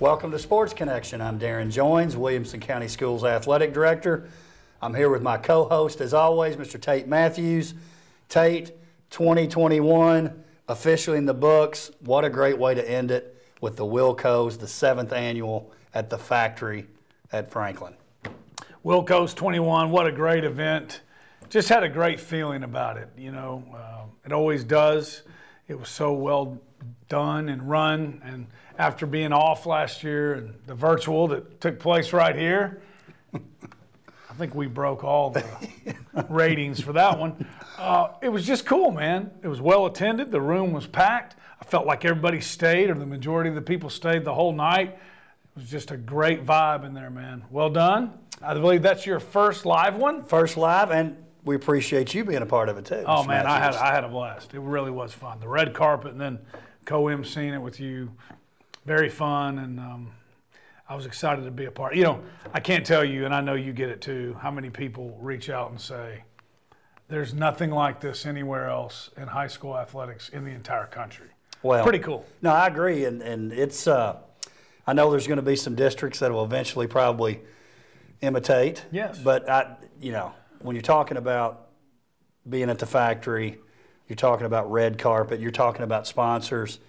Welcome to Sports Connection. I'm Darrin Joines, Williamson County Schools Athletic Director. I'm here with my co host, as always, Mr. Tate Matthews. Tate, 2021, officially in the books. What a great way to end it with the Wilcos, the seventh annual at the factory at Franklin. Wilcos 21, what a great event. Just had a great feeling about it. You know, uh, it always does. It was so well done and run. And after being off last year and the virtual that took place right here, I think we broke all the ratings for that one. Uh, it was just cool, man. It was well attended. The room was packed. I felt like everybody stayed, or the majority of the people stayed the whole night. It was just a great vibe in there, man. Well done. I believe that's your first live one. First live, and we appreciate you being a part of it too. Oh man, I had I had a blast. It really was fun. The red carpet, and then co-emceeing it with you, very fun, and um, I was excited to be a part. You know, I can't tell you, and I know you get it too. How many people reach out and say, "There's nothing like this anywhere else in high school athletics in the entire country." Well, Pretty cool. No, I agree, and and it's. Uh, I know there's going to be some districts that will eventually probably imitate. Yes. But I, you know, when you're talking about being at the factory, you're talking about red carpet, you're talking about sponsors.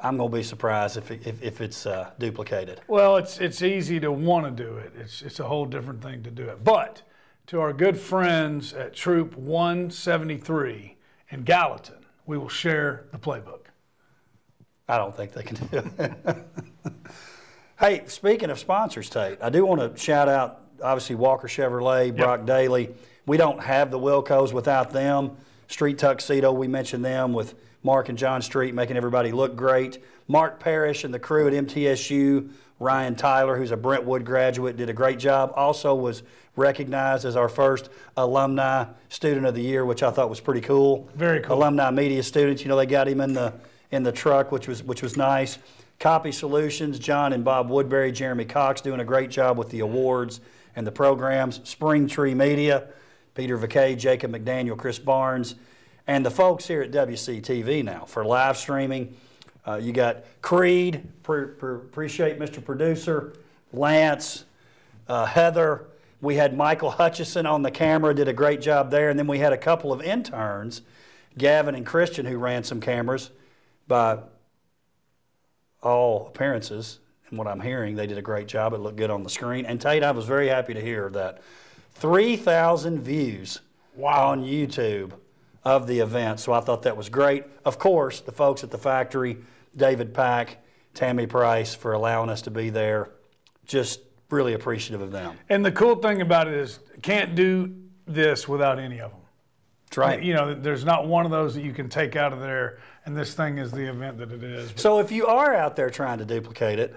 I'm going to be surprised if it, if, if it's uh, duplicated. Well, it's it's easy to want to do it. It's it's a whole different thing to do it. But to our good friends at Troop 173 in Gallatin, we will share the playbook. I don't think they can do it. hey, speaking of sponsors, Tate, I do want to shout out obviously Walker Chevrolet, Brock Daly. We don't have the Wilcos without them. Street Tuxedo, we mentioned them with Mark and John Street making everybody look great. Mark Parrish and the crew at MTSU, Ryan Tyler, who's a Brentwood graduate, did a great job. Also was recognized as our first alumni student of the year, which I thought was pretty cool. Very cool. Alumni media students, you know, they got him in the in the truck, which was which was nice. Copy Solutions, John and Bob Woodbury, Jeremy Cox doing a great job with the awards and the programs. Spring Tree Media, Peter McKay, Jacob McDaniel, Chris Barnes, and the folks here at WCTV now for live streaming. Uh, you got Creed, pre- pre- appreciate Mr. Producer, Lance, uh, Heather. We had Michael Hutchison on the camera, did a great job there. And then we had a couple of interns, Gavin and Christian, who ran some cameras. By all appearances, and what I'm hearing, they did a great job. It looked good on the screen. And Tate, I was very happy to hear that 3,000 views Wow. on YouTube of the event. So I thought that was great. Of course, the folks at the factory, David Pack, Tammy Price, for allowing us to be there. Just really appreciative of them. And the cool thing about it is, can't do this without any of them. That's right. You know, there's not one of those that you can take out of there, and this thing is the event that it is. So if you are out there trying to duplicate it,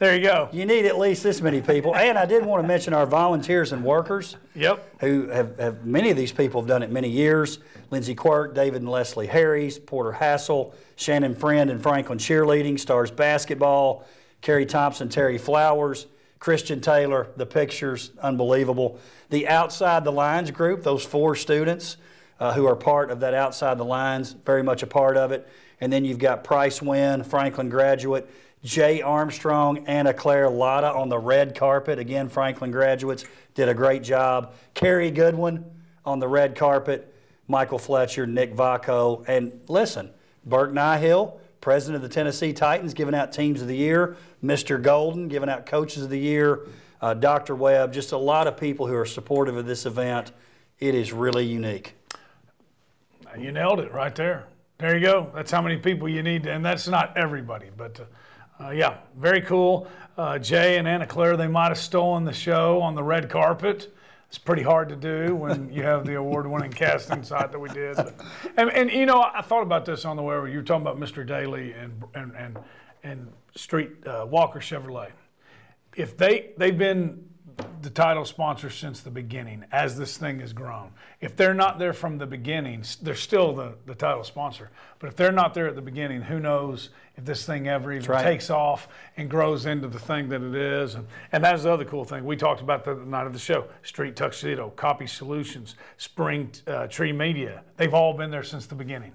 there you go. you need at least this many people. And I did want to mention our volunteers and workers. Yep. who have, have many of these people have done it many years. Lindsey Quirk, David and Leslie Harris, Porter Hassel, Shannon Friend and Franklin cheerleading, Stars basketball, Kerry Thompson, Terry Flowers, Christian Taylor, the pictures, unbelievable. The Outside the Lines group, those four students uh, who are part of that Outside the Lines, very much a part of it. And then you've got Price Wynn, Franklin graduate, Jay Armstrong, Anna Claire Lotta on the red carpet. Again, Franklin graduates did a great job. Carrie Goodwin on the red carpet, Michael Fletcher, Nick Vaco. And listen, Burke Nihill, president of the Tennessee Titans, giving out teams of the year. Mr. Golden, giving out coaches of the year. Uh, Dr. Webb, just a lot of people who are supportive of this event. It is really unique. You nailed it right there. There you go. That's how many people you need, and that's not everybody, but uh, uh, yeah, very cool. Uh, Jay and Anna Claire, they might have stolen the show on the red carpet. It's pretty hard to do when you have the award-winning cast inside that we did. And, and you know, I thought about this on the way over. You were talking about Mr. Daly and and and, and Street uh, Walker Chevrolet. If they they've been the title sponsor since the beginning as this thing has grown. If they're not there from the beginning, they're still the, the title sponsor. But if they're not there at the beginning, who knows if this thing ever even right. takes off and grows into the thing that it is. And, and that's the other cool thing. We talked about that the night of the show. Street Tuxedo, Copy Solutions, Spring uh, Tree Media. They've all been there since the beginning.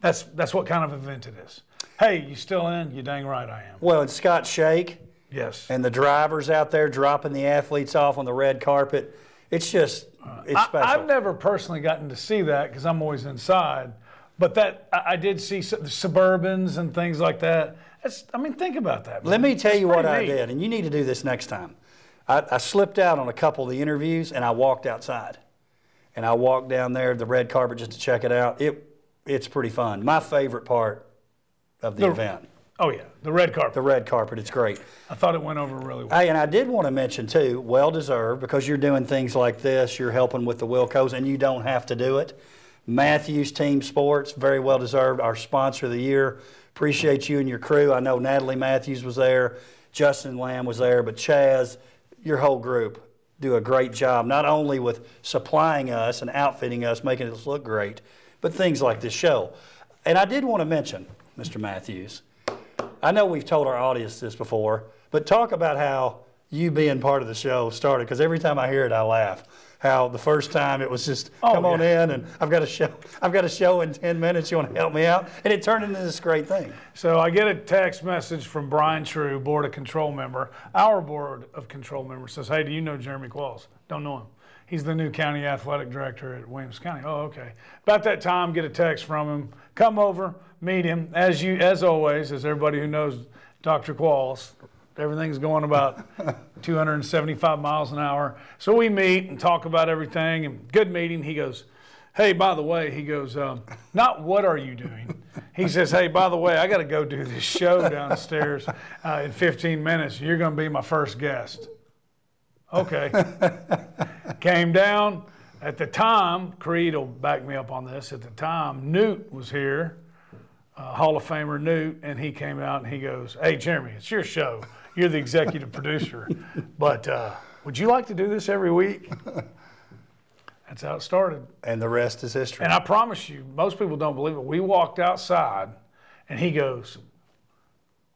That's, that's what kind of event it is. Hey, you still in? You dang right I am. Well, and Scott Shake Yes. and the drivers out there dropping the athletes off on the red carpet. It's just, it's I, special. I've never personally gotten to see that because I'm always inside. But that I, I did see the Suburbans and things like that. That's, I mean, think about that. Let me tell you what pretty I did, and you need to do this next time. I, I slipped out on a couple of the interviews, and I walked outside, and I walked down there the red carpet just to check it out. It it's pretty fun. My favorite part of the The- event, Oh yeah, the red carpet. the red carpet. It's great. I thought it went over really well. Hey, and I did want to mention too, well deserved, because you're doing things like this. You're helping with the Wilcos, and you don't have to do it. Matthews Team Sports, very well deserved. Our sponsor of the year. Appreciate you and your crew. I know Natalie Matthews was there, Justin Lamb was there, but Chaz, your whole group do a great job, not only with supplying us and outfitting us, making us look great, but things like this show. And I did want to mention, Mr. Matthews, I know we've told our audience this before, but talk about how you being part of the show started. Because every time I hear it, I laugh. How the first time it was just Oh, come on in and I've got a show. I've got a show in ten minutes. You want to help me out? And it turned into this great thing. So I get a text message from Brian True, Board of Control member. Our Board of Control member says, Hey, do you know Jeremy Qualls? Don't know him. He's the new county athletic director at Williams County. Oh, okay. About that time, get a text from him. Come over, meet him. As you, as always, as everybody who knows Dr. Qualls, everything's going about 275 miles an hour. So we meet and talk about everything. And good meeting. He goes, Hey, by the way, he goes, um, not what are you doing? He says, Hey, by the way, I got to go do this show downstairs uh, in 15 minutes. You're going to be my first guest. Okay. Came down. At the time, Creed will back me up on this. At the time, Newt was here, uh, Hall of Famer Newt, and he came out and he goes, Hey, Jeremy, it's your show. You're the executive producer. But uh, would you like to do this every week? That's how it started. And the rest is history. And I promise you, most people don't believe it. We walked outside, and he goes,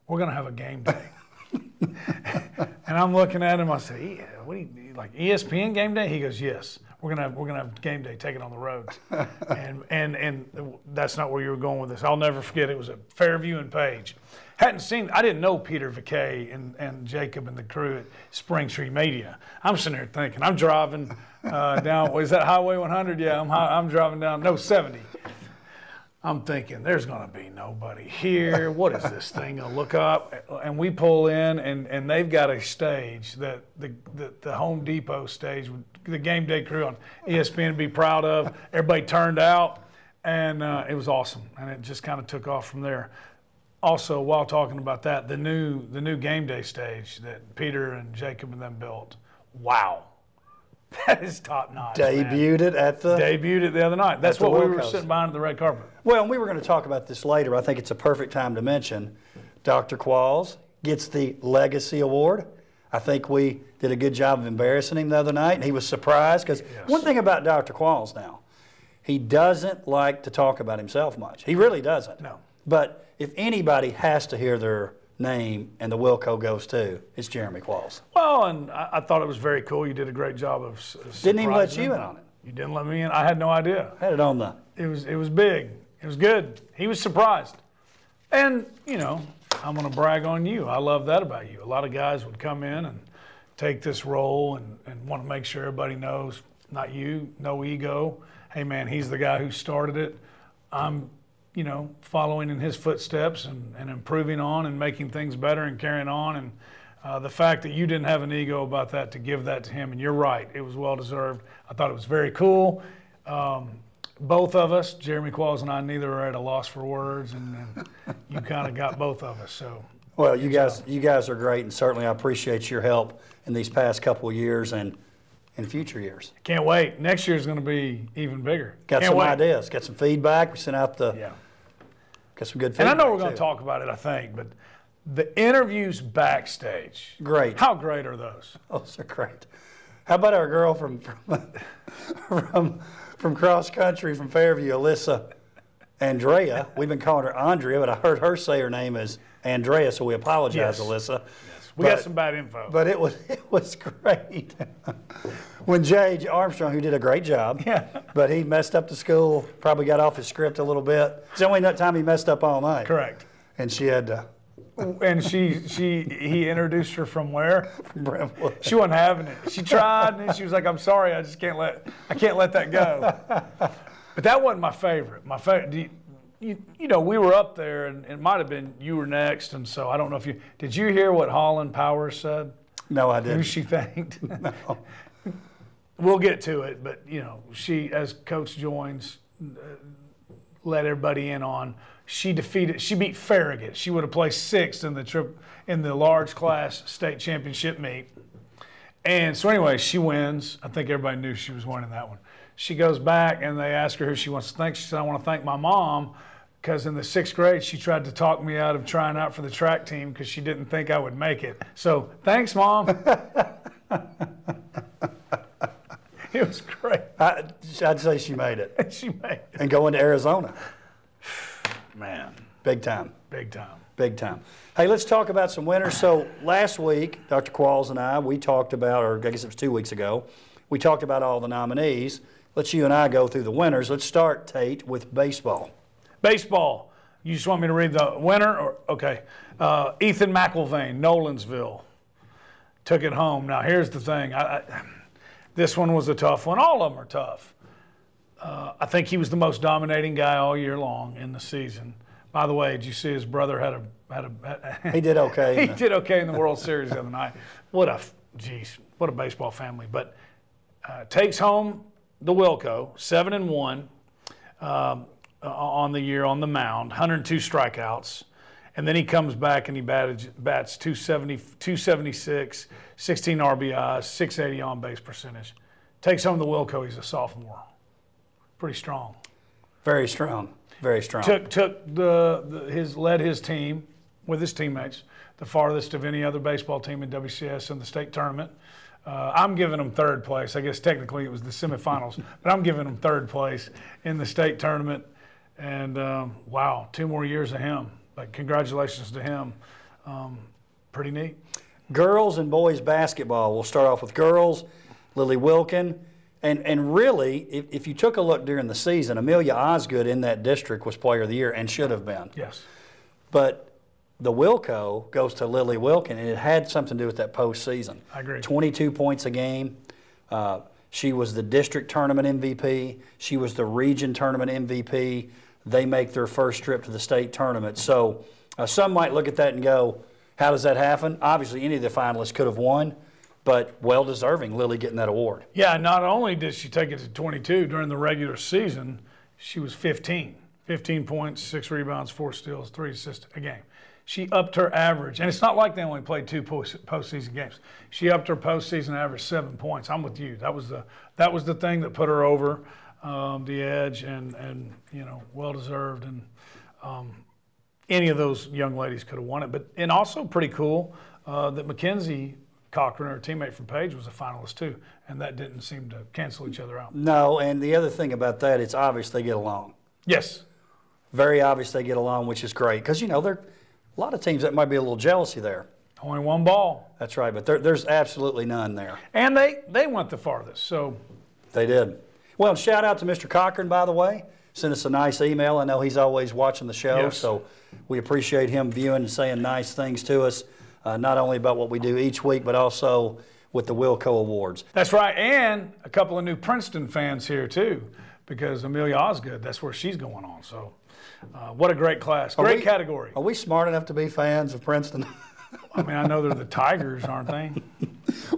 "We're gonna have a game day." and I'm looking at him. I say, "E- "What do you like ESPN game day?" He goes, "Yes, we're gonna have, we're gonna have game day. Take it on the road, and and and that's not where you were going with this. I'll never forget. It was at Fairview and Page. Hadn't seen. I didn't know Peter Vaquet and, and Jacob and the crew at Spring Street Media. I'm sitting there thinking. I'm driving uh, down. Is that Highway 100? Yeah, I'm I'm driving down. No, 70. I'm thinking there's going to be nobody here. What is this thing? I look up and we pull in and, and they've got a stage that the, the, the Home Depot stage, the game day crew on ESPN to be proud of. Everybody turned out and uh, it was awesome. And it just kind of took off from there. Also, while talking about that, the new the new game day stage that Peter and Jacob and them built. Wow, that is top notch. man. Debuted it at the. Debuted it the other night. That's what we were Wilco's. sitting behind the red carpet. Well, and we were going to talk about this later. I think it's a perfect time to mention Dr. Qualls gets the Legacy Award. I think we did a good job of embarrassing him the other night, and he was surprised because one thing about Dr. Qualls now, he doesn't like to talk about himself much. He really doesn't. No. But if anybody has to hear their name and the Wilco goes to, it's Jeremy Qualls. Well, and I, I thought it was very cool. You did a great job of. s- Didn't even let you in on it. You didn't let me in. I had no idea. I Had it on the. It was it was big. It was good. He was surprised, and you know I'm going to brag on you. I love that about you. A lot of guys would come in and take this role and, and want to make sure everybody knows. Not you, no ego. Hey man, he's the guy who started it. I'm, you know, following in his footsteps and, and improving on and making things better and carrying on. And uh, the fact that you didn't have an ego about that to give that to him, and you're right, it was well deserved. I thought it was very cool. Um, both of us, Jeremy Qualls and I, neither are at a loss for words, and, and you kind of got both of us. So Well, you guys, you guys are great, and certainly I appreciate your help in these past couple of years and in future years. can't wait. Next year is going to be even bigger. Got can't some wait. ideas, got some feedback. We sent out the, Yeah. got some good feedback. And. I know we're going to talk about it, I think, but the interviews backstage. Great. How great are those? Those are great. How about our girl from from from, from cross country from Fairview, Alyssa Andrea? We've been calling her Andrea, but I heard her say her name is Andrea, so we apologize, Yes. Alyssa. We got some bad info. But it was it was great. when Jay Armstrong, who did a great job, Yeah. but he messed up the school, probably got off his script a little bit. It's the only time he messed up all night. Correct. and she had to. And she she he introduced her from where? Brentwood. She wasn't having it. She tried, and then she was like, "I'm sorry, I just can't let I can't let that go." But that wasn't my favorite. My favorite, you, you, you know, we were up there, and it might have been you were next, and so I don't know if you did. You hear what Holland Powers said? No, I didn't. Who she thanked? No. We'll get to it, but you know, she as coach Joines, uh, let everybody in on. She defeated. She beat Farragut. She would have placed sixth in the trip in the large class state championship meet. And so anyway, she wins. I think everybody knew she was winning that one. She goes back and they ask her who she wants to thank. She said, "I want to thank my mom." Because in the sixth grade, she tried to talk me out of trying out for the track team because she didn't think I would make it. So thanks, mom. it was great. I, I'd say she made it. she made it. And going to Arizona. Man, Big time. big time. Big time. Hey, let's talk about some winners. So last week, Dr. Qualls and I, we talked about, or I guess it was two weeks ago, we talked about all the nominees. Let's you and I go through the winners. Let's start, Tate, with baseball. Baseball. You just want me to read the winner? Or okay. Uh, Ethan McIlvain, Nolensville, took it home. Now here's the thing. I, I, this one was a tough one. All of them are tough. Uh, I think he was the most dominating guy all year long in the season. By the way, did you see his brother had a had a He did okay. he did okay in the World Series the other night. What a geez, what a baseball family. But uh, takes home the Wilco, seven and one um, on the year on the mound, 102 strikeouts, and then he comes back and he batted, bats 270, 276, 16 RBIs, 680 on base percentage. Takes home the Wilco. He's a sophomore, pretty strong Very strong. Very strong. took took the, the his led his team with his teammates the farthest of any other baseball team in WCS in the state tournament. Uh, I'm giving them third place. I guess technically it was the semifinals, but I'm giving them third place in the state tournament. And um, wow, two more years of him. But congratulations to him. Um, pretty neat. Girls and boys basketball. We'll start off with girls. Lily Wilkin. And, and really, if, if you took a look during the season, Amelia Osgood in that district was player of the year and should have been. Yes. But the Wilco goes to Lily Wilkin, and it had something to do with that postseason. I agree. 22 points a game. Uh, she was the district tournament MVP. She was the region tournament MVP. They make their first trip to the state tournament. So uh, some might look at that and go, how does that happen? Obviously, any of the finalists could have won, but well deserving Lily getting that award. Yeah, not only did she take it to 22 during the regular season, she was 15. 15 points, six rebounds, four steals, three assists a game. She upped her average, and it's not like they only played two post- postseason games. She upped her postseason average seven points. I'm with you. That was the that was the thing that put her over um, the edge, and and you know, well deserved. And um, any of those young ladies could have won it. But and also pretty cool uh, that Mackenzie Cochran, her teammate from Page, was a finalist too, and that didn't seem to cancel each other out. No, and the other thing about that, it's obvious they get along. Yes, Very obvious they get along, which is great because you know there are a lot of teams that might be a little jealousy there. only one ball, That's right, but there, there's absolutely none there. and they they went the farthest. So They did. Well, shout out to Mr. Cochran, by the way. Sent us a nice email. I know he's always watching the show, Yes. so we appreciate him viewing and saying nice things to us, uh, not only about what we do each week, but also with the Wilco Awards. that's right, and a couple of new Princeton fans here too, because Amelia Osgood, that's where she's going on. So, uh, what a great class, great we- category. Are we smart enough to be fans of Princeton? I mean, I know they're the Tigers, aren't they?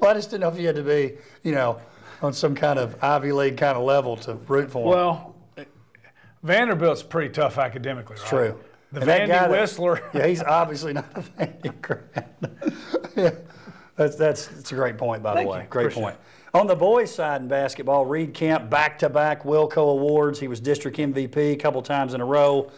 well, I just didn't know if you had to be, you know, on some kind of Ivy League kind of level to root for. Well, Vanderbilt's pretty tough academically, right? True. The And that Vandy that- Whistler. yeah, he's obviously not a Vandy grad. yeah, that's that's that's a great point, by Thank the way. you. Great Appreciate point. On the boys' side in basketball, Reed Camp back-to-back Wilco awards. He was district MVP a couple times in a row.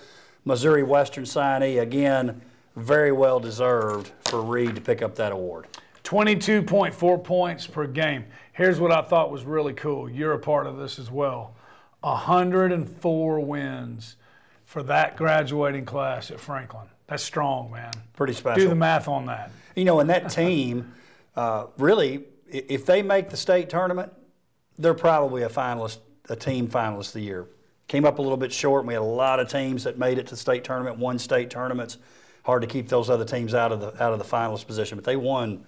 Missouri Western signee again, very well deserved for Reed to pick up that award. 22.4 points per game. Here's what I thought was really cool. You're a part of this as well. 104 wins for that graduating class at Franklin. That's strong, man. Pretty special. Do the math on that. You know, and that team, uh, really, if they make the state tournament, they're probably a finalist, a team finalist of the year. Came up a little bit short, and we had a lot of teams that made it to the state tournament, won state tournaments. hard to keep those other teams out of the out of the finalist position. But they won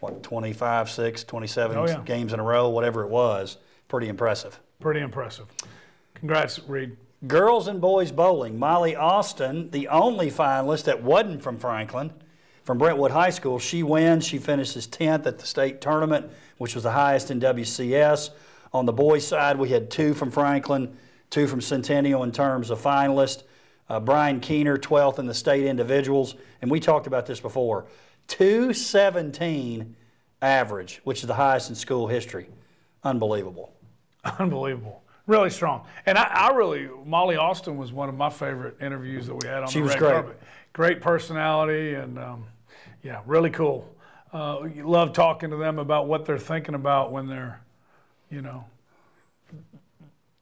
what 25, 6, 27 Oh, yeah. games in a row, whatever it was. Pretty impressive. Pretty impressive. Congrats, Reed. Girls and boys bowling. Molly Austin, the only finalist that wasn't from Franklin, from Brentwood High School. She wins. She finishes 10th at the state tournament, which was the highest in WCS. On the boys' side, we had two from Franklin, two from Centennial in terms of finalists. Uh, Brian Keener, 12th in the state individuals. And we talked about this before. 217 average, which is the highest in school history. Unbelievable. Unbelievable. Really strong. And I, I really, Molly Austin was one of my favorite interviews that we had on She the was red great. carpet. Great personality and um, yeah, really cool. Uh, you love talking to them about what they're thinking about when they're, you know,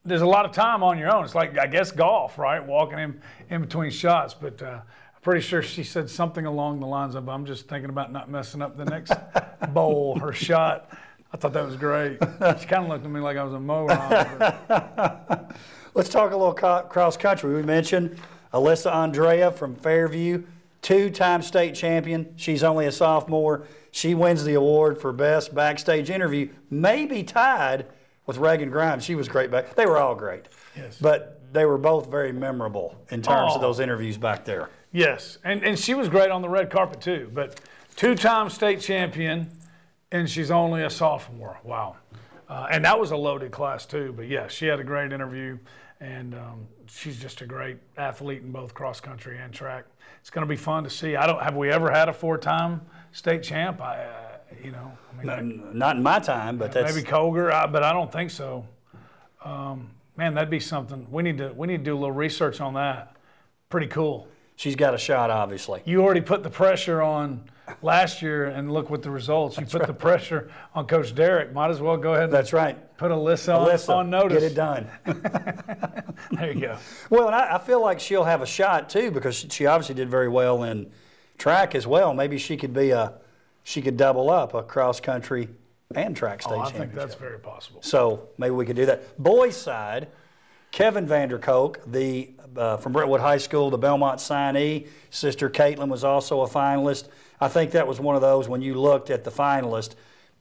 there's a lot of time on your own. It's like I guess golf, right? Walking in in between shots. But uh, pretty sure she said something along the lines of, "I'm just thinking about not messing up the next bowl or shot." I thought that was great. She kind of looked at me like I was a moron. Let's talk a little cross country. We mentioned Alyssa Andrea from Fairview, two time state champion. She's only a sophomore. She wins the award for best backstage interview, maybe tied with Reagan Grimes. She was great back. They were all great. Yes. But they were both very memorable in terms Oh. of those interviews back there. Yes, and, and she was great on the red carpet too. But two-time state champion, and she's only a sophomore. Wow, uh, and that was a loaded class too. But yeah, she had a great interview, and um, she's just a great athlete in both cross country and track. It's going to be fun to see. I don't have we ever had a four-time state champ? I, uh, you know, I mean, N- Not in my time, but that's maybe Colger, I, but I don't think so. Um, man, that'd be something. We need to we need to do a little research on that. Pretty cool. She's got a shot, obviously. you already put the pressure on last year, and look what the results. You put the pressure on Coach Derek. Might as well go ahead and That's right. put Alyssa, on- Alyssa, on, notice. get it done. There you go. Well, and I, I feel like she'll have a shot too because she- she obviously did very well in track as well. Maybe she could be a, she could double up a cross country and track state Oh, I think that's very possible. So maybe we could do that. Boys side, Kevin Vanderkook, the uh, from Brentwood High School, the Belmont signee. Sister Caitlin was also a finalist. I think that was one of those when you looked at the finalist,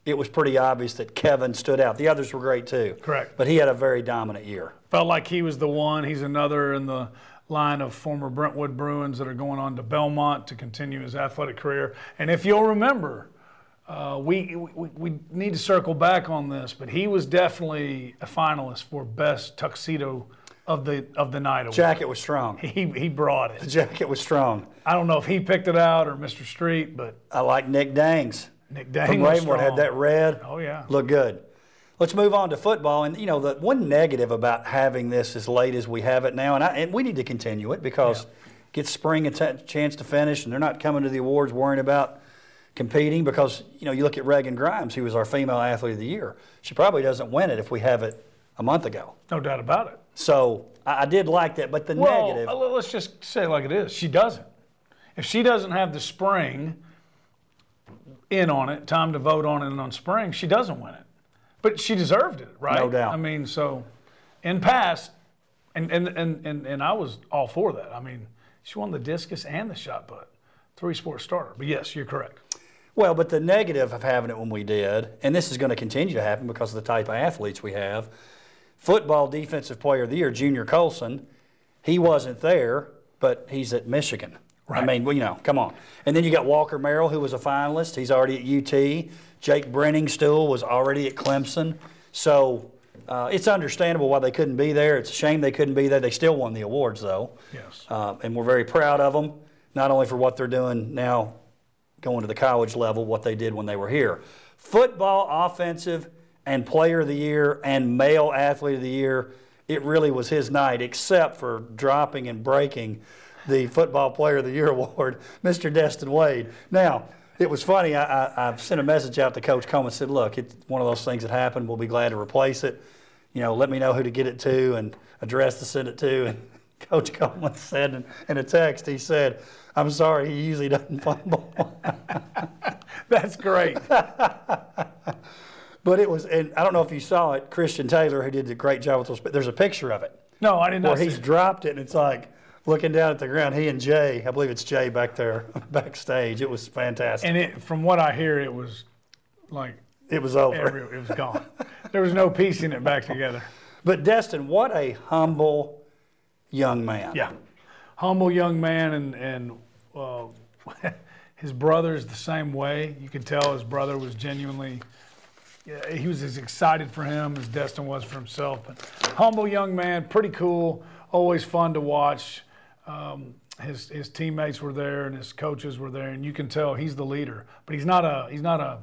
it was pretty obvious that Kevin stood out. The others were great too. Correct. But he had a very dominant year. Felt like he was the one. He's another in the line of former Brentwood Bruins that are going on to Belmont to continue his athletic career. And if you'll remember, uh, we, we we need to circle back on this, but he was definitely a finalist for best tuxedo of the of the night. award. Jacket was strong. He he brought it. The jacket was strong. I don't know if he picked it out or Mr. Street, but I like Nick Dangs. Nick Dang from Ravenwood had that red. Oh yeah. Look good. Let's move on to football. And, you know, the one negative about having this as late as we have it now, and, I, and we need to continue it because get spring a t- chance to finish, and they're not coming to the awards worrying about competing because, you know, you look at Reagan Grimes, who was our female athlete of the year. She probably doesn't win it if we have it a month ago. No doubt about it. So I, did like that. But the Well, negative. uh, let's just say it like it is. She doesn't. If she doesn't have the spring in on it, time to vote on it on spring, she doesn't win it. But she deserved it, right? No doubt. I mean, so in past, and and, and, and and I was all for that. I mean, she won the discus and the shot put, three sport starter. But yes, you're correct. Well, but the negative of having it when we did, and this is going to continue to happen because of the type of athletes we have. Football Defensive Player of the Year, Junior Colson, he wasn't there, but he's at Michigan. I mean, well, you know, come on. And then you got Walker Merrill, who was a finalist. He's already at UT. Jake Briningstool was already at Clemson. So uh, it's understandable why they couldn't be there. It's a shame they couldn't be there. They still won the awards, though. Yes. Uh, and we're very proud of them, not only for what they're doing now going to the college level, what they did when they were here. Football offensive and player of the year and male athlete of the year, it really was his night, except for dropping and breaking the football player of the year award, Mr. Destin Wade. Now, it was funny. I, I, I sent a message out to Coach Coleman said, look, it's one of those things that happened. We'll be glad to replace it. You know, let me know who to get it to and address to send it to. And Coach Coleman said in, in a text, he said, I'm sorry, he usually doesn't fumble. That's great. but it was, and I don't know if you saw it, Christian Taylor, who did a great job with those, but there's a picture of it No, I did where he's it. dropped it and it's like, looking down at the ground. He and Jay, I believe it's Jay back there backstage. It was fantastic. And it, from what I hear, it was like it was over. every, it was gone. there was no piecing it back together. But Destin, what a humble young man. Yeah, humble young man, and and uh, his is the same way. You could tell his brother was genuinely. He was as excited for him as Destin was for himself. But humble young man, pretty cool. Always fun to watch. Um, his his teammates were there and his coaches were there, and you can tell he's the leader. But he's not a he's not a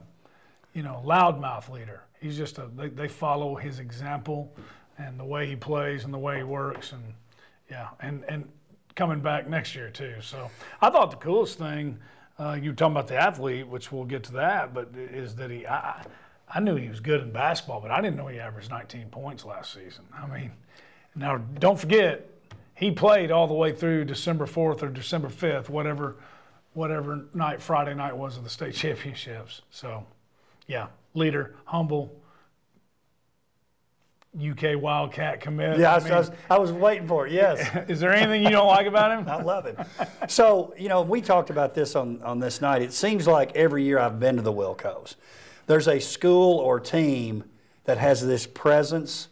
you know loudmouth leader. He's just a they, they follow his example and the way he plays and the way he works and yeah and and coming back next year too. So I thought the coolest thing uh, you were talking about the athlete, which we'll get to that, but is that he I, I knew he was good in basketball, but I didn't know he averaged 19 points last season. I mean, now don't forget he played all the way through December 4th or December 5th, whatever whatever night Friday night was of the state championships. So yeah, leader, humble, UK Wildcat commit. Yeah, I, I was, I, was, I was waiting for it. Yes. Is there anything you don't like about him? I love him. So, you know, we talked about this on, on this night. It seems like every year I've been to the Wilcos, there's a school or team that has this presence.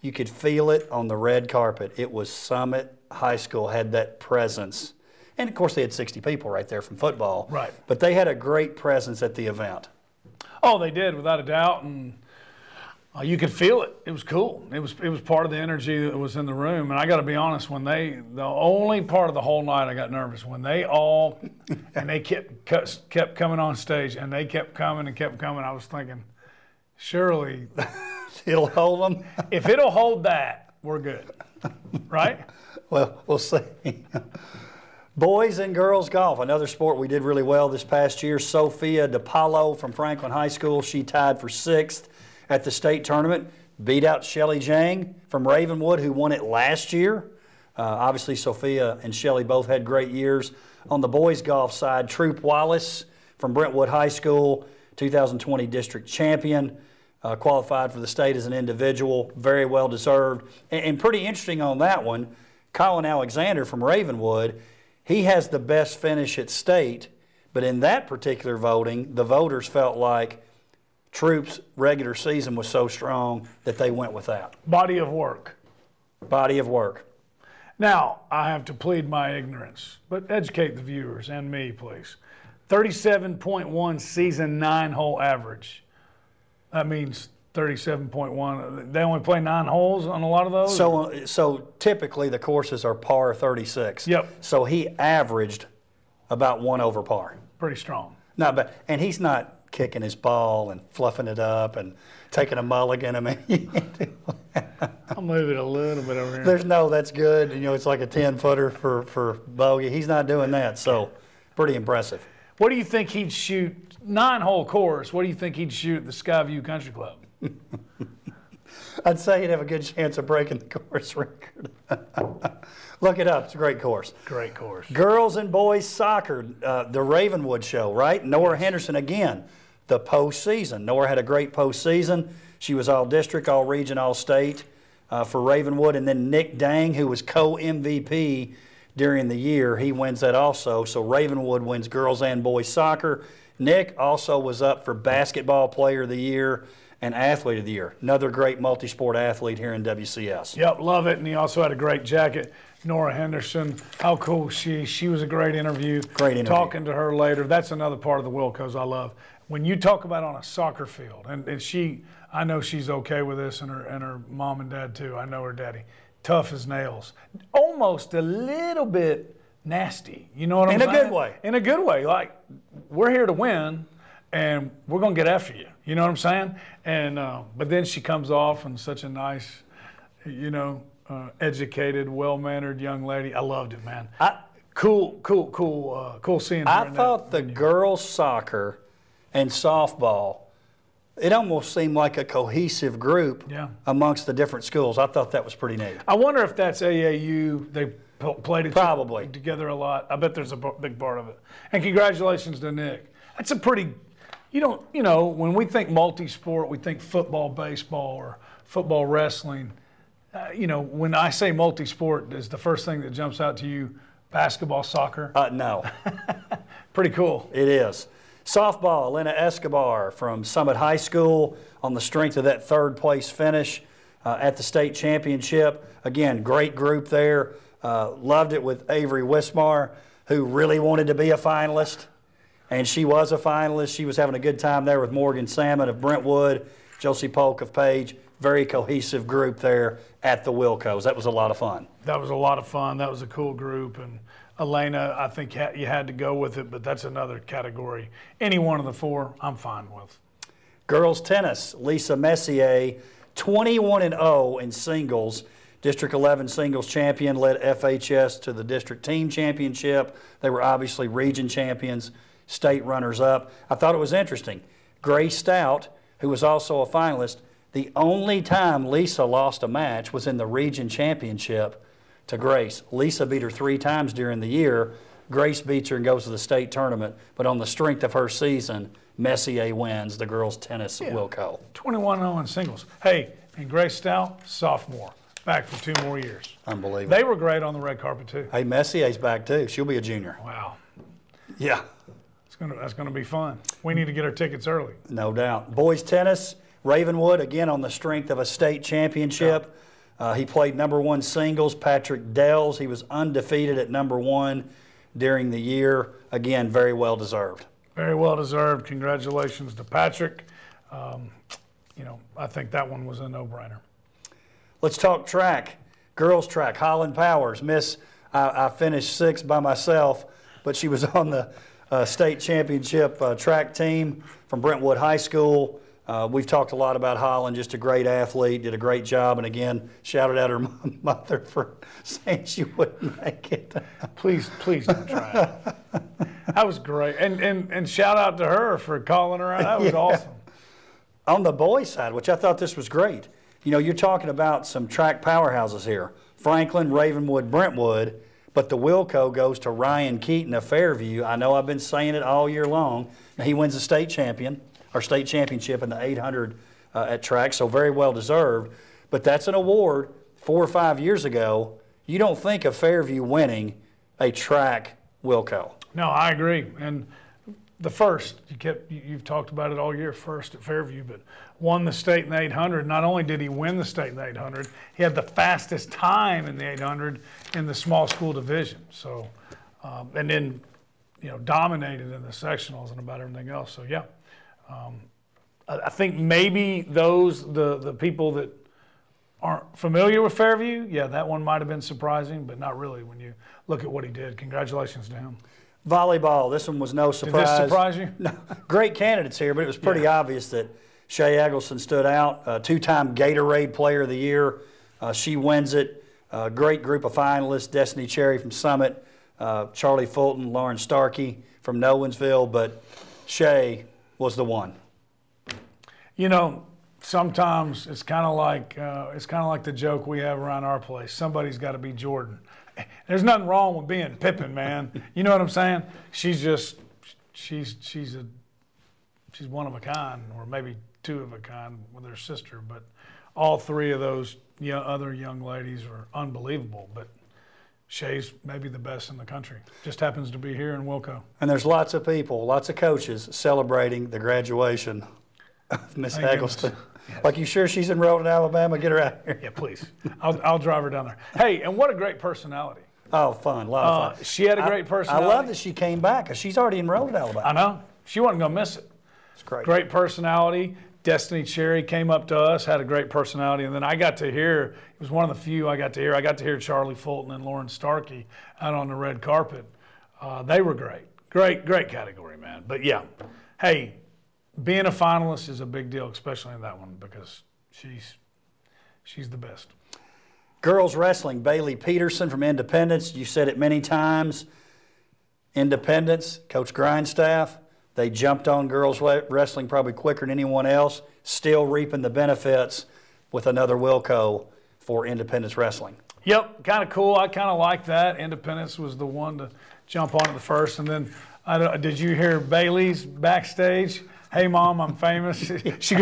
You could feel it on the red carpet. It was Summit High School had that presence. And of course, they had 60 people right there from football. Right. But they had a great presence at the event. Oh, they did, without a doubt. And uh, you could feel it. It was cool. It was it was part of the energy that was in the room. And I got to be honest, when they the only part of the whole night I got nervous when they all and they kept kept coming on stage and they kept coming and kept coming. I was thinking, surely it'll hold them. if it'll hold that, we're good, right? well, we'll see. Boys and girls golf, another sport we did really well this past year. Sophia DePaulo from Franklin High School, she tied for sixth at the state tournament, beat out Shelly Jang from Ravenwood, who won it last year. Uh, obviously, Sophia and Shelly both had great years. On the boys golf side, Troop Wallace from Brentwood High School, 2020 district champion, uh, qualified for the state as an individual, very well deserved. And, and pretty interesting on that one, Colin Alexander from Ravenwood he has the best finish at state, but in that particular voting, the voters felt like Troop's regular season was so strong that they went without. Body of work. Body of work. Now, I have to plead my ignorance, but educate the viewers and me, please. 37.1 season nine hole average. That means 37.1. They only play nine holes on a lot of those? So, so typically the courses are par 36. Yep. So he averaged about one over par. Pretty strong. No, but and he's not kicking his ball and fluffing it up and taking a mulligan. I mean, I'll move it a little bit over here. There's no, that's good. You know, it's like a 10 footer for, for bogey. He's not doing that. So pretty impressive. What do you think he'd shoot? Nine hole course. What do you think he'd shoot at the Skyview Country Club? I'd say he'd have a good chance of breaking the course record. Look it up. It's a great course. Great course. Girls and boys soccer, uh, the Ravenwood show, right? Nora Henderson again, the postseason. Nora had a great postseason. She was all district, all region, all state uh, for Ravenwood. And then Nick Dang, who was co MVP during the year, he wins that also. So Ravenwood wins girls and boys soccer. Nick also was up for basketball player of the year and Athlete of the Year. Another great multi sport athlete here in WCS. Yep, love it. And he also had a great jacket. Nora Henderson, how cool she She was a great interview. Great interview. Talking to her later. That's another part of the Wilcos I love. When you talk about on a soccer field, and, and she, I know she's okay with this, and her, and her mom and dad too. I know her daddy. Tough as nails. Almost a little bit nasty. You know what I'm In saying? In a good way. In a good way. Like, we're here to win, and we're going to get after you. You know what I'm saying? And uh, but then she comes off and such a nice, you know, uh, educated, well-mannered young lady. I loved it, man. I, cool, cool, cool, uh, cool seeing her. I thought the girls' soccer and softball, it almost seemed like a cohesive group Yeah. amongst the different schools. I thought that was pretty neat. I wonder if that's AAU. They played it Probably. together a lot. I bet there's a b- big part of it. And congratulations to Nick. That's a pretty. You don't. You know, when we think multi-sport, we think football, baseball, or football, wrestling. uh, you know, when I say multi-sport, is the first thing that jumps out to you basketball, soccer? Uh, no, Pretty cool. it is. Softball, Elena Escobar from Summit High School on the strength of that third place finish uh, at the state championship. Again, great group there. Uh, loved it with Avery Wismar, who really wanted to be a finalist. And she was a finalist. She was having a good time there with Morgan Salmon of Brentwood, Josie Polk of Page. Very cohesive group there at the Wilcos. That was a lot of fun. That was a lot of fun. That was a cool group. And Elena, I think ha- you had to go with it, but that's another category. Any one of the four, I'm fine with. Girls tennis, Lisa Messier, 21 and 0 in singles. District 11 singles champion led FHS to the district team championship. They were obviously region champions, state runners up. I thought it was interesting. Grace Stout, who was also a finalist, the only time Lisa lost a match was in the region championship to Grace. Lisa beat her three times during the year. Grace beats her and goes to the state tournament. But on the strength of her season, Messier wins the girls' tennis at Wilco. 21 0 in singles. Hey, and Grace Stout, sophomore, back for two more years. Unbelievable. They were great on the red carpet, too. hey, Messier's back too. She'll be a junior. Wow. Yeah, It's gonna, that's going to be fun. We need to get our tickets early. no doubt. Boys tennis, Ravenwood again on the strength of a state championship. Uh, he played number one singles. Patrick Dells, he was undefeated at number one during the year. Again, very well deserved. Very well deserved. Congratulations to Patrick. Um, you know, I think that one was a no brainer. Let's talk track. Girls track. Holland Powers. Miss, I, I finished sixth by myself, but she was on the uh, state championship uh, track team from Brentwood High School. Uh, we've talked a lot about Holland, just a great athlete, did a great job, and again, shouted out her mother for saying she wouldn't make it. Please, please don't try it. That was great. And, and, and shout out to her for calling her out. That was awesome. on the boys' side, which I thought this was great. You know, you're talking about some track powerhouses here Franklin, Ravenwood, Brentwood, but the Wilco goes to Ryan Keaton of Fairview. I know I've been saying it all year long. He wins the state champion or state championship in the 800 uh, at track, so very well deserved. But that's an award four or five years ago. You don't think of Fairview winning a track Wilco. No, I agree. And the first, you kept, you- you've talked about it all year, first at Fairview, but won the state in the 800. Not only did he win the state in the 800, he had the fastest time in the 800 in the small school division. So, um, and then, you know, dominated in the sectionals and about everything else. So, yeah. Um, I, I think maybe those, the, the people that aren't familiar with Fairview, yeah, that one might have been surprising, but not really when you look at what he did. Congratulations to him. Volleyball, this one was no Did surprise. this surprise you? No, great candidates here, but it was pretty obvious that Shay Eggleston stood out. Uh, two-time Gatorade Player of the Year. Uh, she wins it. Uh, great group of finalists: Destiny Cherry from Summit, uh, Charlie Fulton, Lauren Starkey from Nolensville. But Shay was the one. You know, sometimes it's kind of like uh, it's kind of like the joke we have around our place. Somebody's got to be Jordan. There's nothing wrong with being Pippin, man. You know what I'm saying? She's just she's she's a she's one of a kind, or maybe two of a kind with her sister. But all three of those yo- other young ladies are unbelievable. But Shay's maybe the best in the country. Just happens to be here in Wilco. And there's lots of people, lots of coaches celebrating the graduation of Miss. Eggleston. Like, you sure she's enrolled in Alabama? Get her out here. Yeah, please. I'll, I'll drive her down there. Hey, and what a great personality. Oh, fun, a lot of Uh, fun. she had a great personality. I love that she came back because she's already enrolled at Alabama. I know. She wasn't going to miss it. It's great. Great personality. Destiny Cherry came up to us, had a great personality, and then I got to hear. It was one of the few I got to hear. I got to hear Charlie Fulton and Lauren Starkey out on the red carpet. Uh, they were great, great, great category, man. But yeah, hey, being a finalist is a big deal, especially in that one because she's she's the best. Girls wrestling, Bailey Peterson from Independence. You said it many times. Independence, Coach Grindstaff, they jumped on girls wrestling probably quicker than anyone else, still reaping the benefits with another Wilco for Independence Wrestling. Yep, kind of cool. I kind of like that. Independence was the one to jump on it the first, and then I don't, did you hear Bailey's backstage? hey mom, I'm famous. she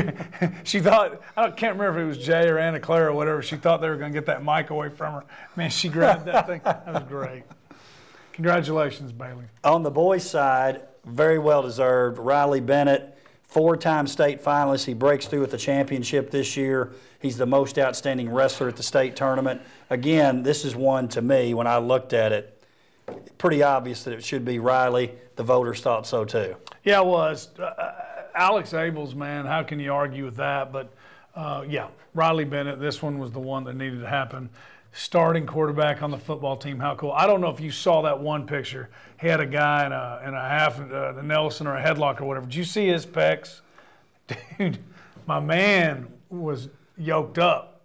she thought I can't remember if it was Jay or Anna Claire or whatever. She thought they were going to get that mic away from her. Man, she grabbed that thing. That was great. Congratulations, Bailey. On the boys' side, very well deserved. Riley Bennett, four-time state finalist. He breaks through with the championship this year. He's the most outstanding wrestler at the state tournament. Again, this is one to me when I looked at it. Pretty obvious that it should be Riley. The voters thought so too. Yeah, it was. Uh, uh Alex Abels, man, how can you argue with that? But uh, yeah, Riley Bennett, this one was the one that needed to happen starting quarterback on the football team. How cool! I don't know if you saw that one picture. He had a guy in a in a half uh, the Nelson or a headlock or whatever. Did you see his pecs, dude? My man was yoked up.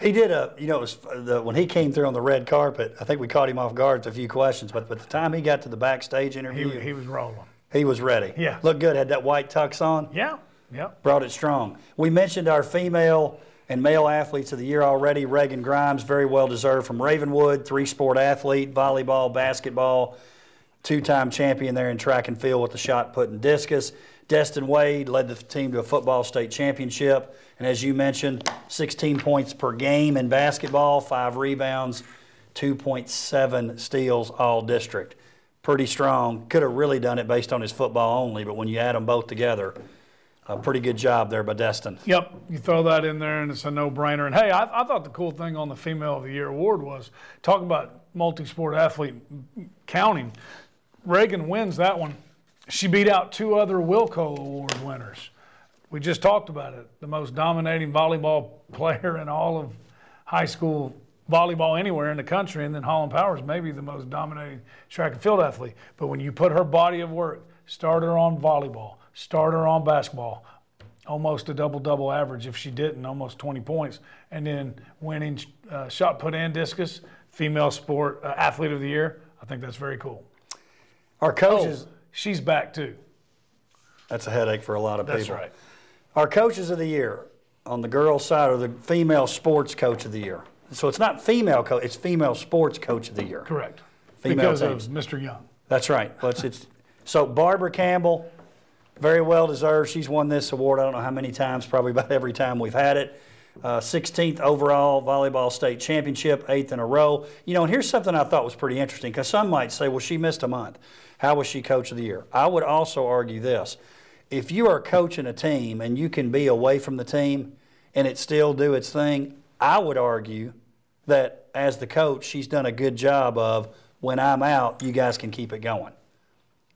He did a, you know, it was the, when he came through on the red carpet. I think we caught him off guard with a few questions, but by the time he got to the backstage interview, he, he was rolling. He was ready. Yeah, looked good. Had that white tux on. Yeah, yeah. Brought it strong. We mentioned our female and male athletes of the year already. Reagan Grimes, very well deserved from Ravenwood, three sport athlete, volleyball, basketball, two time champion there in track and field with the shot put and discus. Destin Wade led the team to a football state championship. And as you mentioned, 16 points per game in basketball, five rebounds, 2.7 steals all district. Pretty strong. Could have really done it based on his football only, but when you add them both together, a pretty good job there by Destin. Yep, you throw that in there and it's a no-brainer. And hey, I, I thought the cool thing on the Female of the Year award was talk about multi-sport athlete counting. Reagan wins that one. She beat out two other Wilco Award winners. We just talked about it. The most dominating volleyball player in all of high school volleyball anywhere in the country, and then Holland Powers maybe the most dominating track and field athlete. But when you put her body of work, start her on volleyball, starter on basketball, almost a double double average if she didn't, almost 20 points, and then winning uh, shot put and discus, female sport uh, athlete of the year. I think that's very cool. Our coaches, oh, she's back too. That's a headache for a lot of that's people. That's right. Our coaches of the year on the girls' side are the female sports coach of the year. So it's not female coach; it's female sports coach of the year. Correct. Female because teams. of Mr. Young. That's right. Well, it's, it's so Barbara Campbell very well deserved. She's won this award, I don't know how many times, probably about every time we've had it. Uh, 16th overall volleyball state championship, eighth in a row. You know, and here's something I thought was pretty interesting because some might say, well, she missed a month. How was she coach of the year? I would also argue this. If you are coaching a team and you can be away from the team and it still do its thing, I would argue that as the coach, she's done a good job of when I'm out, you guys can keep it going.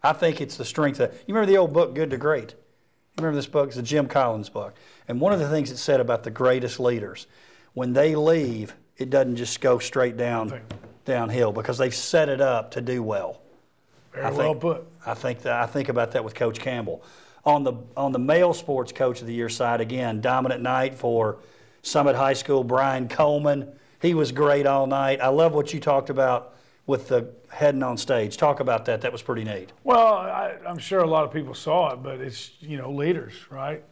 I think it's the strength of. You remember the old book, Good to Great? You remember this book? It's the Jim Collins book. And one of the things it said about the greatest leaders, when they leave, it doesn't just go straight down downhill because they've set it up to do well. Very I well think, put. I think that I think about that with Coach Campbell. On the on the male sports coach of the year side, again, dominant night for Summit High School. Brian Coleman, he was great all night. I love what you talked about with the heading on stage. Talk about that. That was pretty neat. Well, I, am sure a lot of people saw it, but it's you know leaders, right?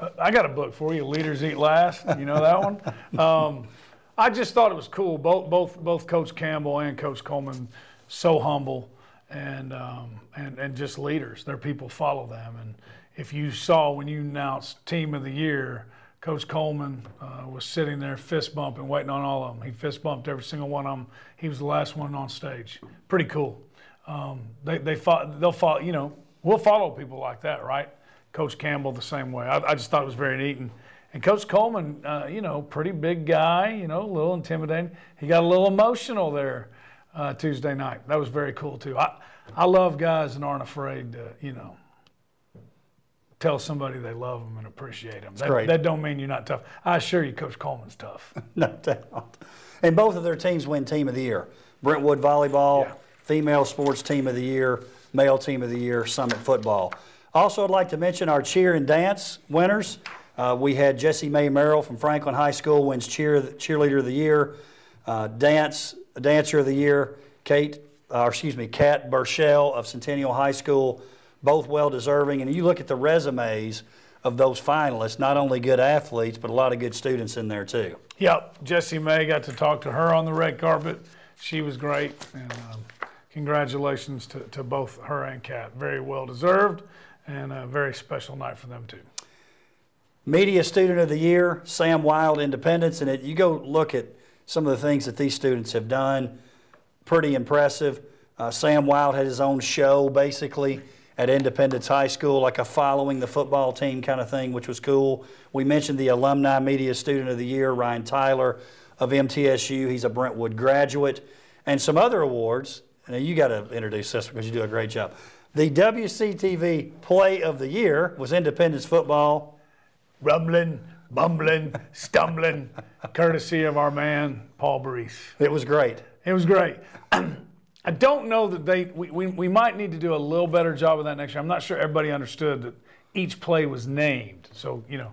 Uh, I got a book for you. Leaders eat last. You know that one. Um, I just thought it was cool. Both both both Coach Campbell and Coach Coleman so humble and um, and and just leaders. Their people follow them. And if you saw when you announced Team of the Year Coach Coleman uh, was sitting there fist bumping, waiting on all of them. He fist bumped every single one of them. He was the last one on stage. Pretty cool. Um, they they fought, they'll follow. You know, we'll follow people like that, right? Coach Campbell the same way. I, I just thought it was very neat. And, and Coach Coleman, uh, you know, pretty big guy. You know, a little intimidating. He got a little emotional there uh, Tuesday night. That was very cool too. I I love guys that aren't afraid to, you know tell somebody they love them and appreciate them. That, great. that don't mean you're not tough. I assure you, Coach Coleman's tough. no doubt. And both of their teams win Team of the Year. Brentwood Volleyball, yeah. Female Sports Team of the Year, Male Team of the Year, Summit Football. Also, I'd like to mention our cheer and dance winners. Uh, we had Jesse May Merrill from Franklin High School wins cheer cheerleader of the year, uh, dance dancer of the year. Kate, uh, excuse me, Kat Burchell of Centennial High School both well deserving. And you look at the resumes of those finalists, not only good athletes, but a lot of good students in there too. Yep, Jessie May got to talk to her on the red carpet. She was great, and um, congratulations to, to both her and Kat. Very well deserved. and a very special night for them too. Media Student of the Year, Sam Wild, Independence, and it, you go look at some of the things that these students have done. Pretty impressive. Uh, Sam Wild had his own show basically at Independence High School, like a following the football team kind of thing, which was cool. We mentioned the Alumni Media Student of the Year, Ryan Tyler of MTSU. He's a Brentwood graduate. And some other awards. Now, you got to introduce this because you do a great job. The WCTV Play of the Year was Independence Football. Rumbling, bumbling, stumbling, courtesy of our man, Paul Brees. It was great. It was great. I don't know that they, we, we, we might need to do a little better job of that next year. I'm not sure everybody understood that each play was named. So, you know,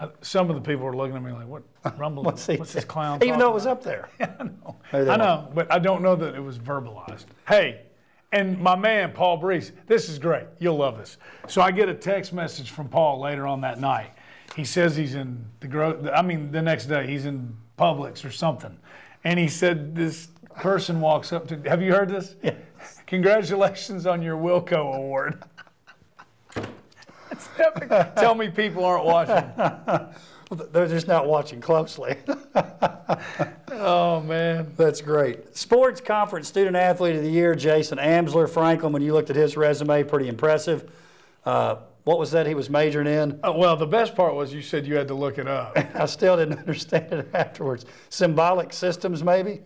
I, some of the people were looking at me like, what, rumbling, What's, he what's this clown Even though it was about? up there. I know. I know, but I don't know that it was verbalized. Hey, and my man, Paul Brees, this is great. You'll love this. So I get a text message from Paul later on that night. He says he's in the gro- I mean, the next day he's in Publix or something. And he said this person walks up to, have you heard this? Yes. Congratulations on your Wilco Award. Epic. Tell me people aren't watching. They're just not watching closely. Oh, man. That's great. Sports Conference Student Athlete of the Year, Jason Amsler. Franklin, when you looked at his resume, pretty impressive. Uh, what was that he was majoring in? Uh, well, the best part was you said you had to look it up. I still didn't understand it afterwards. Symbolic systems, maybe?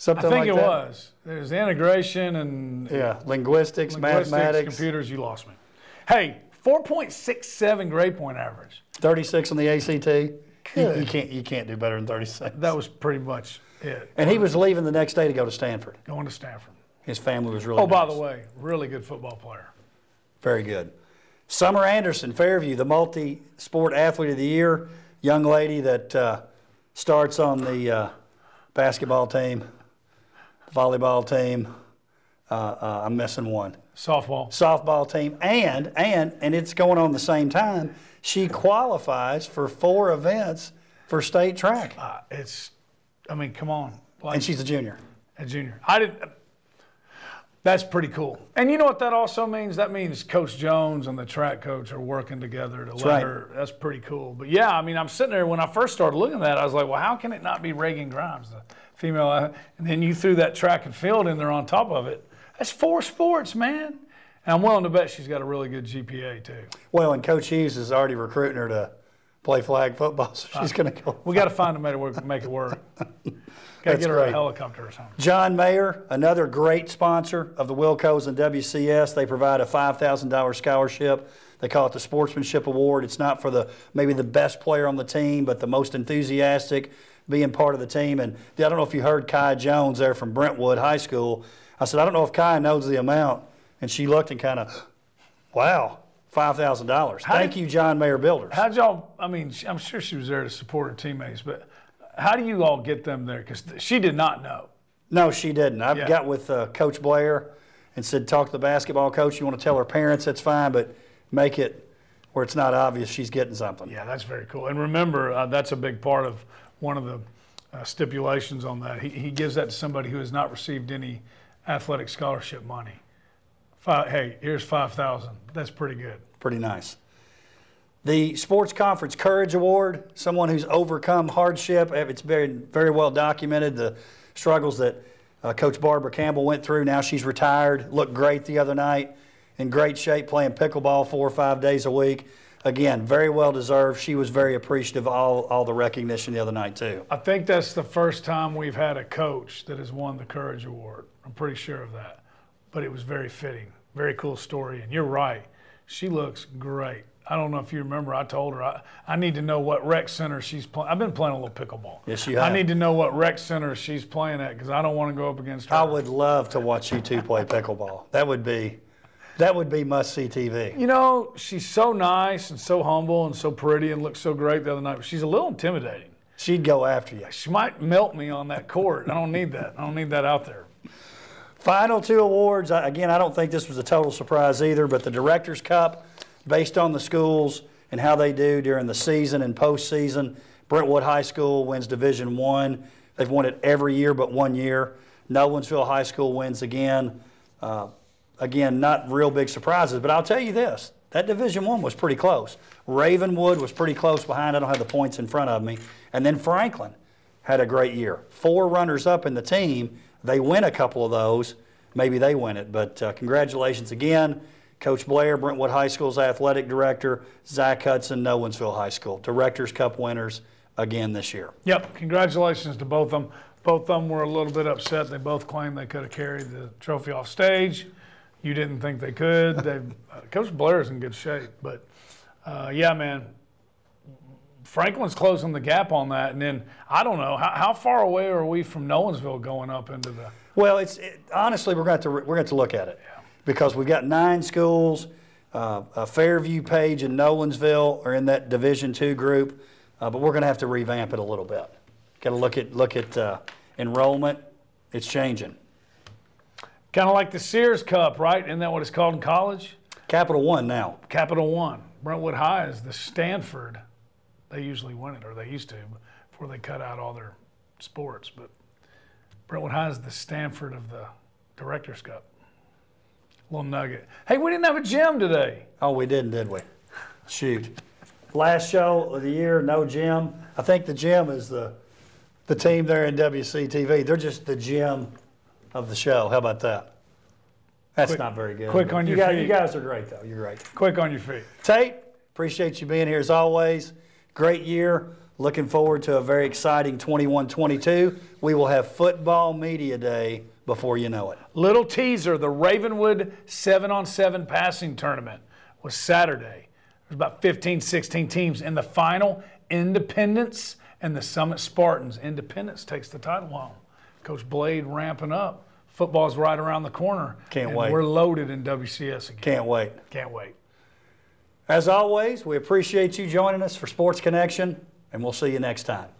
Something I think like it that? was. There's integration and Yeah, linguistics, linguistics, mathematics, computers. You lost me. Hey, 4.67 grade point average. 36 on the ACT. You, you can't, you can't do better than 36. That was pretty much it. And he was leaving the next day to go to Stanford. Going to Stanford. His family was really Oh, by the way, really good football player. Very good. Summer Anderson, Fairview, the multi sport athlete of the year, young lady that uh, starts on the uh, basketball team, volleyball team. Uh, uh, I'm missing one. Softball. Softball team, and and and it's going on the same time. She qualifies for four events for state track, Uh, it's, I mean, come on. Like, and she's a junior. a junior. I did. That's pretty cool. And you know what that also means? That means Coach Jones and the track coach are working together to let right. her. That's pretty cool. But yeah, I mean, I'm sitting there when I first started looking at that, I was like, well, how can it not be Reagan Grimes, the female? And then you threw that track and field in there on top of it. That's four sports, man. And I'm willing to bet she's got a really good GPA too. Well, and Coach Hughes is already recruiting her to play flag football, so she's going to go. We got to find a way to work, make it work. Got to That's get her great. a helicopter or something. John Maher, another great sponsor of the Wilcos and WCS. They provide a $5,000 scholarship. They call it the Sportsmanship Award. It's not for the maybe the best player on the team, but the most enthusiastic being part of the team. And I don't know if you heard Kai Jones there from Brentwood High School. I said, I don't know if Kai knows the amount. And she looked and kind of, wow, $5,000. Thank did- you, John Maher Builders. How'd y'all? I mean, I'm sure she was there to support her teammates, but how do you all get them there? Because she did not know. No, she didn't. I Yeah. got with uh, Coach Blair and said, talk to the basketball coach. You want to tell her parents, that's fine, but make it where it's not obvious she's getting something. Yeah, that's very cool. And remember, uh, that's a big part of one of the uh, stipulations on that. He, he gives that to somebody who has not received any athletic scholarship money. Five, hey, here's five thousand. That's pretty good. Pretty nice. The Sports Conference Courage Award, someone who's overcome hardship. It's very, very well documented, the struggles that uh, Coach Barbara Campbell went through. Now she's retired, looked great the other night, in great shape playing pickleball four or five days a week. Again, very well deserved. She was very appreciative of all, all the recognition the other night, too. I think that's the first time we've had a coach that has won the Courage Award. I'm pretty sure of that. But it was very fitting. Very cool story. And you're right. She looks great. I don't know if you remember, I told her I, I need to know what rec center she's playing. I've been playing a little pickleball. Yes, you have. I need to know what rec center she's playing at because I don't want to go up against her. I would love to watch you two play pickleball. That would be, that would be must see TV. You know, she's so nice and so humble and so pretty and looked so great the other night. But she's a little intimidating. She'd go after you. She might melt me on that court. I don't need that. I don't need that out there. Final two awards. Again, I don't think this was a total surprise either, but the Directors Cup, based on the schools and how they do during the season and postseason. Brentwood High School wins Division One. They've won it every year but one year. Nolensville High School wins again. Uh, again, not real big surprises, but I'll tell you this: that Division One was pretty close. Ravenwood was pretty close behind. I don't have the points in front of me. And then Franklin had a great year. Four runners up in the team. They win a couple of those. Maybe they win it. But uh, congratulations again. Coach Blair, Brentwood High School's athletic director, Zach Hudson, Nolensville High School, Directors Cup winners again this year. Yep, congratulations to both of them. Both of them were a little bit upset. They both claimed they could have carried the trophy off stage. You didn't think they could. They, uh, Coach Blair's in good shape, but uh, yeah, man, Franklin's closing the gap on that. And then I don't know how, how far away are we from Nolensville going up into the. Well, it's it, honestly we're going to we're going to look at it because we've got nine schools. Uh, Fairview, Page, and Nolensville are in that Division two group, uh, but we're going to have to revamp it a little bit. Got to look at look at uh, enrollment. It's changing. Kind of like the Sears Cup, right? Isn't that what it's called in college? Capital One now. Capital One. Brentwood High is the Stanford. They usually win it, or they used to, before they cut out all their sports. But Brentwood High is the Stanford of the Directors Cup. Little nugget. Hey, we didn't have a gym today. Oh, we didn't, did we? Shoot. Last show of the year, no gym. I think the gym is the the team there in WCTV. They're just the gym of the show. How about that? That's Quick- not very good. quick on you your guys, feet. You guys are great, though. You're great. Quick on your feet. Tate, appreciate you being here as always. Great year. Looking forward to a very exciting 21 22. We will have Football Media Day before you know it. Little teaser the Ravenwood 7 on 7 passing tournament was Saturday. There's about 15, 16 teams. In the final, Independence and the Summit Spartans. Independence takes the title home. Coach Blade ramping up. Football's right around the corner. Can't and wait. We're loaded in WCS again. Can't wait. Can't wait. As always, we appreciate you joining us for Sports Connection, and we'll see you next time.